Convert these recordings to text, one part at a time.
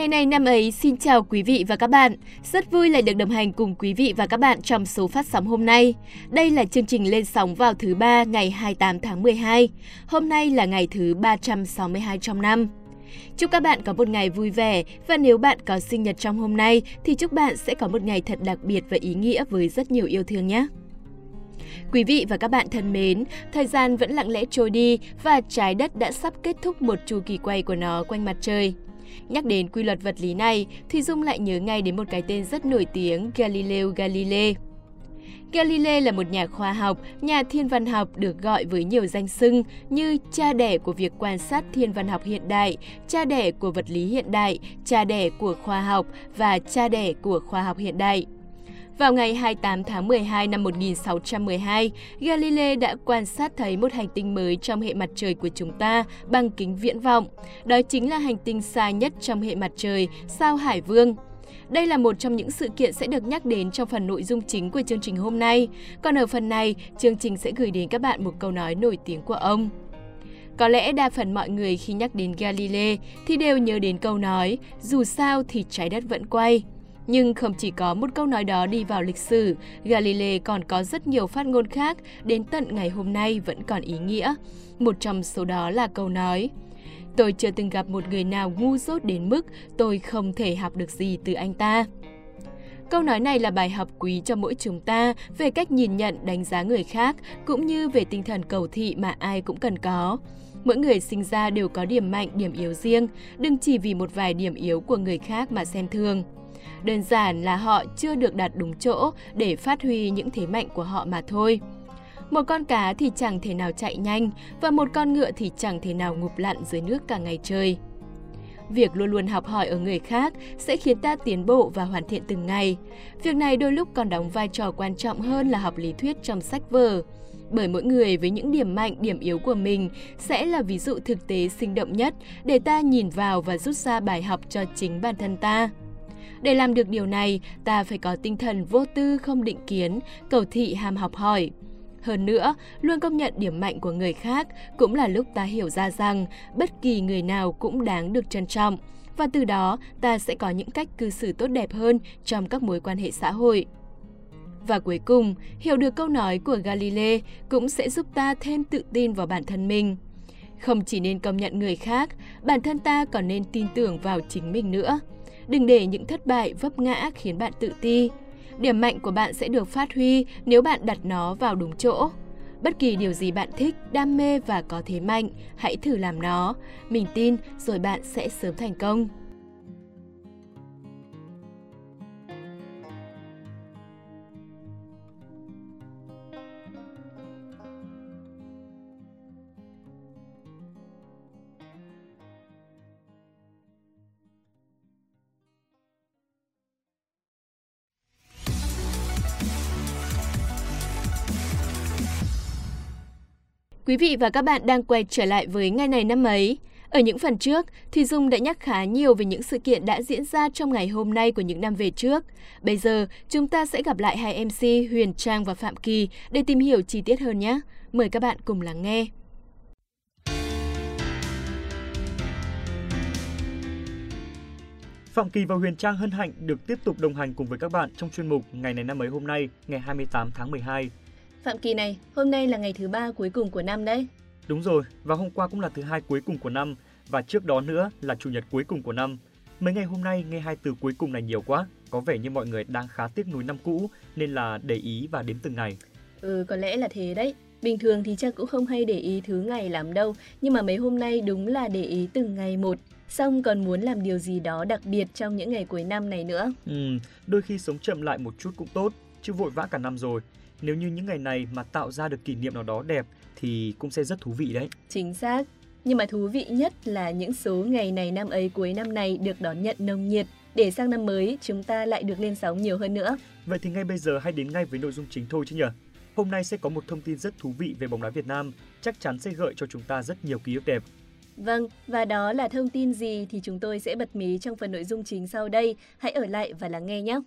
Ngày này năm ấy xin chào quý vị và các bạn. Rất vui lại được đồng hành cùng quý vị và các bạn trong số phát sóng hôm nay. Đây là chương trình lên sóng vào thứ ba ngày 28 tháng 12. Hôm nay là ngày thứ 362 trong năm. Chúc các bạn có một ngày vui vẻ và nếu bạn có sinh nhật trong hôm nay thì chúc bạn sẽ có một ngày thật đặc biệt và ý nghĩa với rất nhiều yêu thương nhé. Quý vị và các bạn thân mến, thời gian vẫn lặng lẽ trôi đi và trái đất đã sắp kết thúc một chu kỳ quay của nó quanh mặt trời. Nhắc đến quy luật vật lý này, Thùy Dung lại nhớ ngay đến một cái tên rất nổi tiếng Galileo Galilei. Galilei là một nhà khoa học, nhà thiên văn học được gọi với nhiều danh xưng như cha đẻ của việc quan sát thiên văn học hiện đại, cha đẻ của vật lý hiện đại, cha đẻ của khoa học và cha đẻ của khoa học hiện đại. Vào ngày 28 tháng 12 năm 1612, Galilei đã quan sát thấy một hành tinh mới trong hệ mặt trời của chúng ta bằng kính viễn vọng. Đó chính là hành tinh xa nhất trong hệ mặt trời, sao Hải Vương. Đây là một trong những sự kiện sẽ được nhắc đến trong phần nội dung chính của chương trình hôm nay. Còn ở phần này, chương trình sẽ gửi đến các bạn một câu nói nổi tiếng của ông. Có lẽ đa phần mọi người khi nhắc đến Galilei thì đều nhớ đến câu nói dù sao thì trái đất vẫn quay. Nhưng không chỉ có một câu nói đó đi vào lịch sử, Galilei còn có rất nhiều phát ngôn khác đến tận ngày hôm nay vẫn còn ý nghĩa. Một trong số đó là câu nói Tôi chưa từng gặp một người nào ngu dốt đến mức tôi không thể học được gì từ anh ta. Câu nói này là bài học quý cho mỗi chúng ta về cách nhìn nhận, đánh giá người khác, cũng như về tinh thần cầu thị mà ai cũng cần có. Mỗi người sinh ra đều có điểm mạnh, điểm yếu riêng, đừng chỉ vì một vài điểm yếu của người khác mà xem thường. Đơn giản là họ chưa được đặt đúng chỗ để phát huy những thế mạnh của họ mà thôi. Một con cá thì chẳng thể nào chạy nhanh và một con ngựa thì chẳng thể nào ngụp lặn dưới nước cả ngày trời. Việc luôn luôn học hỏi ở người khác sẽ khiến ta tiến bộ và hoàn thiện từng ngày. Việc này đôi lúc còn đóng vai trò quan trọng hơn là học lý thuyết trong sách vở. Bởi mỗi người với những điểm mạnh, điểm yếu của mình sẽ là ví dụ thực tế sinh động nhất để ta nhìn vào và rút ra bài học cho chính bản thân ta. Để làm được điều này, ta phải có tinh thần vô tư không định kiến, cầu thị ham học hỏi. Hơn nữa, luôn công nhận điểm mạnh của người khác cũng là lúc ta hiểu ra rằng bất kỳ người nào cũng đáng được trân trọng và từ đó ta sẽ có những cách cư xử tốt đẹp hơn trong các mối quan hệ xã hội. Và cuối cùng, hiểu được câu nói của Galilei cũng sẽ giúp ta thêm tự tin vào bản thân mình. Không chỉ nên công nhận người khác, bản thân ta còn nên tin tưởng vào chính mình nữa. Đừng để những thất bại vấp ngã khiến bạn tự ti. Điểm mạnh của bạn sẽ được phát huy nếu bạn đặt nó vào đúng chỗ. Bất kỳ điều gì bạn thích, đam mê và có thế mạnh, hãy thử làm nó. Mình tin rồi bạn sẽ sớm thành công. Quý vị và các bạn đang quay trở lại với ngày này năm ấy. Ở những phần trước, thì Dung đã nhắc khá nhiều về những sự kiện đã diễn ra trong ngày hôm nay của những năm về trước. Bây giờ, chúng ta sẽ gặp lại hai MC Huyền Trang và Phạm Kỳ để tìm hiểu chi tiết hơn nhé. Mời các bạn cùng lắng nghe. Phạm Kỳ và Huyền Trang hân hạnh được tiếp tục đồng hành cùng với các bạn trong chuyên mục Ngày này năm ấy hôm nay, ngày 28 tháng 12. Phạm Kỳ này, hôm nay là ngày thứ ba cuối cùng của năm đấy. Đúng rồi, và hôm qua cũng là thứ hai cuối cùng của năm và trước đó nữa là chủ nhật cuối cùng của năm. Mấy ngày hôm nay nghe hai từ cuối cùng này nhiều quá, có vẻ như mọi người đang khá tiếc nuối năm cũ nên là để ý và đếm từng ngày. Ừ, có lẽ là thế đấy. Bình thường thì chắc cũng không hay để ý thứ ngày lắm đâu, nhưng mà mấy hôm nay đúng là để ý từng ngày một. Xong còn muốn làm điều gì đó đặc biệt trong những ngày cuối năm này nữa. Ừ, đôi khi sống chậm lại một chút cũng tốt, chứ vội vã cả năm rồi. Nếu như những ngày này mà tạo ra được kỷ niệm nào đó đẹp thì cũng sẽ rất thú vị đấy. Chính xác. Nhưng mà thú vị nhất là những số ngày này năm ấy cuối năm này được đón nhận nồng nhiệt để sang năm mới chúng ta lại được lên sóng nhiều hơn nữa. Vậy thì ngay bây giờ hãy đến ngay với nội dung chính thôi chứ nhỉ? Hôm nay sẽ có một thông tin rất thú vị về bóng đá Việt Nam, chắc chắn sẽ gợi cho chúng ta rất nhiều ký ức đẹp. Vâng, và đó là thông tin gì thì chúng tôi sẽ bật mí trong phần nội dung chính sau đây. Hãy ở lại và lắng nghe nhé.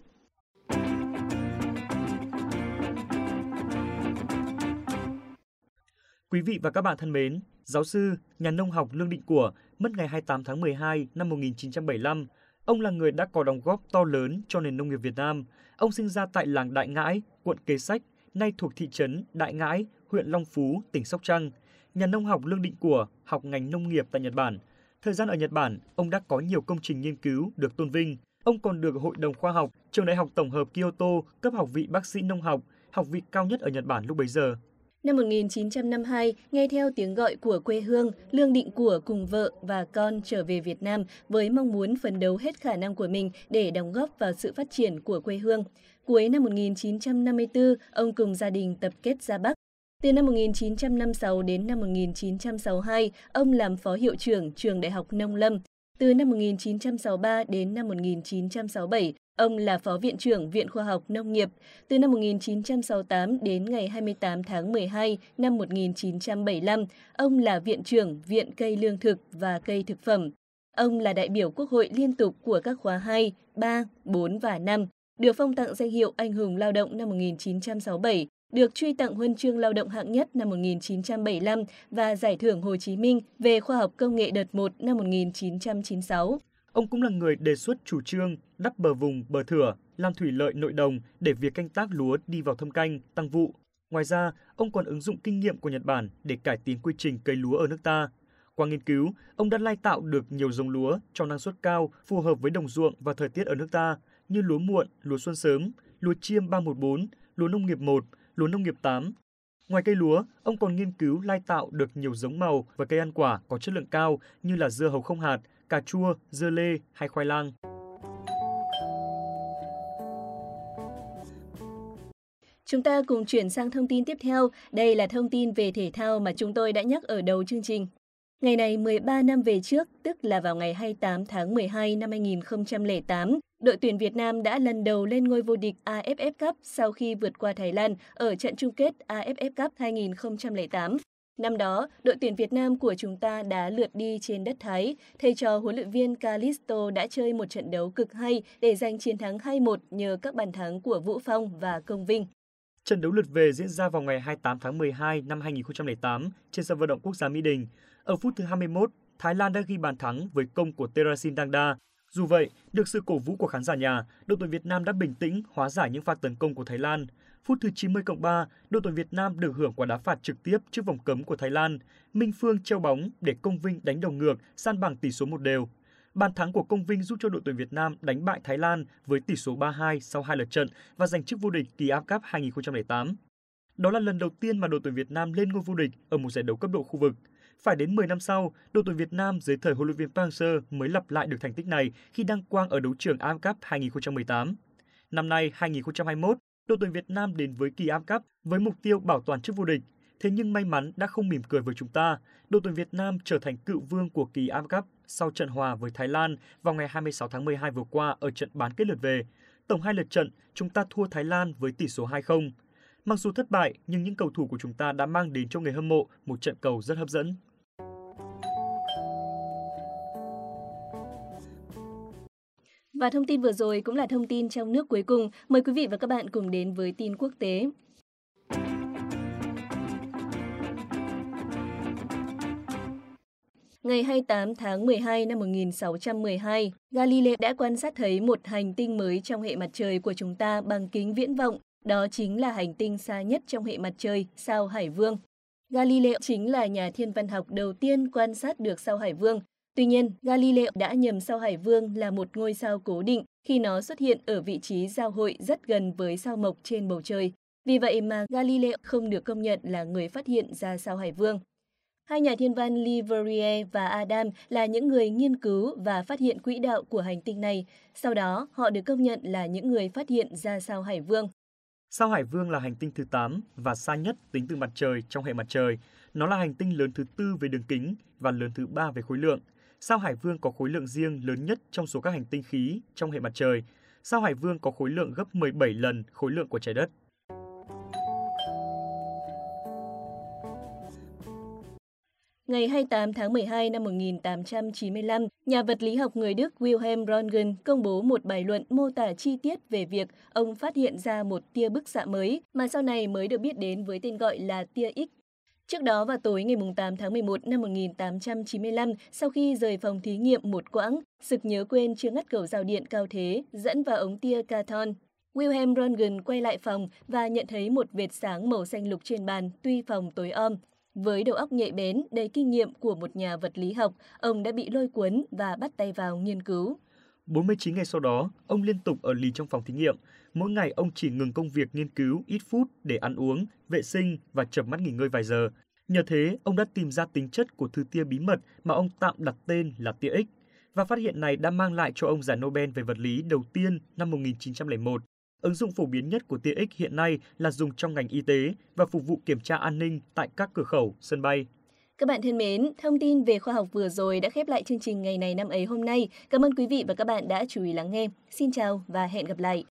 Quý vị và các bạn thân mến, giáo sư, nhà nông học Lương Định Của mất ngày 28 tháng 12 năm 1975. Ông là người đã có đóng góp to lớn cho nền nông nghiệp Việt Nam. Ông sinh ra tại làng Đại Ngãi, quận Kế Sách, nay thuộc thị trấn Đại Ngãi, huyện Long Phú, tỉnh Sóc Trăng. Nhà nông học Lương Định Của, học ngành nông nghiệp tại Nhật Bản. Thời gian ở Nhật Bản, ông đã có nhiều công trình nghiên cứu được tôn vinh. Ông còn được Hội đồng Khoa học Trường Đại học Tổng hợp Kyoto cấp học vị bác sĩ nông học, học vị cao nhất ở Nhật Bản lúc bấy giờ. Năm 1952, nghe theo tiếng gọi của quê hương, Lương Định Của cùng vợ và con trở về Việt Nam với mong muốn phấn đấu hết khả năng của mình để đóng góp vào sự phát triển của quê hương. Cuối năm 1954, ông cùng gia đình tập kết ra Bắc. Từ năm 1956 đến năm 1962, ông làm phó hiệu trưởng trường Đại học Nông Lâm. Từ năm 1963 đến năm 1967, Ông là Phó Viện trưởng Viện Khoa học Nông nghiệp từ năm 1968 đến ngày 28 tháng 12 năm 1975. Ông là Viện trưởng Viện Cây Lương thực và Cây Thực phẩm. Ông là đại biểu Quốc hội liên tục của các khóa 2, 3, 4 và 5, được phong tặng danh hiệu Anh hùng lao động năm 1967, được truy tặng huân chương lao động hạng nhất năm 1975 và giải thưởng Hồ Chí Minh về khoa học công nghệ đợt 1 năm 1996. Ông cũng là người đề xuất chủ trương đắp bờ vùng, bờ thửa, làm thủy lợi nội đồng để việc canh tác lúa đi vào thâm canh, tăng vụ. Ngoài ra, ông còn ứng dụng kinh nghiệm của Nhật Bản để cải tiến quy trình cây lúa ở nước ta. Qua nghiên cứu, ông đã lai tạo được nhiều giống lúa cho năng suất cao, phù hợp với đồng ruộng và thời tiết ở nước ta như lúa muộn, lúa xuân sớm, lúa chiêm 314, lúa nông nghiệp 1, lúa nông nghiệp 8. Ngoài cây lúa, ông còn nghiên cứu lai tạo được nhiều giống màu và cây ăn quả có chất lượng cao như là dưa hấu không hạt, cà chua, dưa lê hay khoai lang. Chúng ta cùng chuyển sang thông tin tiếp theo. Đây là thông tin về thể thao mà chúng tôi đã nhắc ở đầu chương trình. Ngày này 13 năm về trước, tức là vào ngày 28 tháng 12 năm 2008, đội tuyển Việt Nam đã lần đầu lên ngôi vô địch AFF Cup sau khi vượt qua Thái Lan ở trận chung kết AFF Cup 2008. Năm đó, đội tuyển Việt Nam của chúng ta đã lượt đi trên đất Thái. Thầy trò huấn luyện viên Calisto đã chơi một trận đấu cực hay để giành chiến thắng 2-1 nhờ các bàn thắng của Vũ Phong và Công Vinh. Trận đấu lượt về diễn ra vào ngày 28 tháng 12 năm 2008 trên sân vận động quốc gia Mỹ Đình. Ở phút thứ 21, Thái Lan đã ghi bàn thắng với công của Terasin Dangda. Dù vậy, được sự cổ vũ của khán giả nhà, đội tuyển Việt Nam đã bình tĩnh hóa giải những pha tấn công của Thái Lan. Phút thứ 90 cộng 3, đội tuyển Việt Nam được hưởng quả đá phạt trực tiếp trước vòng cấm của Thái Lan. Minh Phương treo bóng để Công Vinh đánh đầu ngược, san bằng tỷ số một đều. Bàn thắng của Công Vinh giúp cho đội tuyển Việt Nam đánh bại Thái Lan với tỷ số 3-2 sau hai lượt trận và giành chức vô địch kỳ AFF Cup 2008. Đó là lần đầu tiên mà đội tuyển Việt Nam lên ngôi vô địch ở một giải đấu cấp độ khu vực. Phải đến 10 năm sau, đội tuyển Việt Nam dưới thời huấn luyện viên Park Hang-seo mới lặp lại được thành tích này khi đăng quang ở đấu trường AFF Cup 2018. Năm nay 2021, đội tuyển Việt Nam đến với kỳ AFF Cup với mục tiêu bảo toàn chức vô địch. Thế nhưng may mắn đã không mỉm cười với chúng ta. Đội tuyển Việt Nam trở thành cựu vương của kỳ AFF Cup sau trận hòa với Thái Lan vào ngày 26 tháng 12 vừa qua ở trận bán kết lượt về. Tổng hai lượt trận, chúng ta thua Thái Lan với tỷ số 2-0. Mặc dù thất bại, nhưng những cầu thủ của chúng ta đã mang đến cho người hâm mộ một trận cầu rất hấp dẫn. Và thông tin vừa rồi cũng là thông tin trong nước cuối cùng. Mời quý vị và các bạn cùng đến với tin quốc tế. Ngày 28 tháng 12 năm 1612, Galileo đã quan sát thấy một hành tinh mới trong hệ mặt trời của chúng ta bằng kính viễn vọng. Đó chính là hành tinh xa nhất trong hệ mặt trời, sao Hải Vương. Galileo chính là nhà thiên văn học đầu tiên quan sát được sao Hải Vương. Tuy nhiên, Galileo đã nhầm sao Hải Vương là một ngôi sao cố định khi nó xuất hiện ở vị trí giao hội rất gần với sao Mộc trên bầu trời. Vì vậy mà Galileo không được công nhận là người phát hiện ra sao Hải Vương. Hai nhà thiên văn Leverrier và Adam là những người nghiên cứu và phát hiện quỹ đạo của hành tinh này. Sau đó, họ được công nhận là những người phát hiện ra sao Hải Vương. Sao Hải Vương là hành tinh thứ 8 và xa nhất tính từ mặt trời trong hệ mặt trời. Nó là hành tinh lớn thứ tư về đường kính và lớn thứ ba về khối lượng. Sao Hải Vương có khối lượng riêng lớn nhất trong số các hành tinh khí trong hệ mặt trời. Sao Hải Vương có khối lượng gấp 17 lần khối lượng của trái đất. Ngày 28 tháng 12 năm 1895, nhà vật lý học người Đức Wilhelm Röntgen công bố một bài luận mô tả chi tiết về việc ông phát hiện ra một tia bức xạ mới mà sau này mới được biết đến với tên gọi là tia X. Trước đó vào tối ngày 8 tháng 11 năm 1895, sau khi rời phòng thí nghiệm một quãng, sực nhớ quên chưa ngắt cầu rào điện cao thế dẫn vào ống tia Carton. Wilhelm Röntgen quay lại phòng và nhận thấy một vệt sáng màu xanh lục trên bàn tuy phòng tối om. Với đầu óc nhạy bén, đầy kinh nghiệm của một nhà vật lý học, ông đã bị lôi cuốn và bắt tay vào nghiên cứu. 49 ngày sau đó, ông liên tục ở lì trong phòng thí nghiệm. Mỗi ngày ông chỉ ngừng công việc nghiên cứu ít phút để ăn uống, vệ sinh và chợp mắt nghỉ ngơi vài giờ. Nhờ thế, ông đã tìm ra tính chất của thứ tia bí mật mà ông tạm đặt tên là tia X. Và phát hiện này đã mang lại cho ông giải Nobel về vật lý đầu tiên năm 1901. Ứng dụng phổ biến nhất của tia X hiện nay là dùng trong ngành y tế và phục vụ kiểm tra an ninh tại các cửa khẩu, sân bay. Các bạn thân mến, thông tin về khoa học vừa rồi đã khép lại chương trình ngày này năm ấy hôm nay. Cảm ơn quý vị và các bạn đã chú ý lắng nghe. Xin chào và hẹn gặp lại.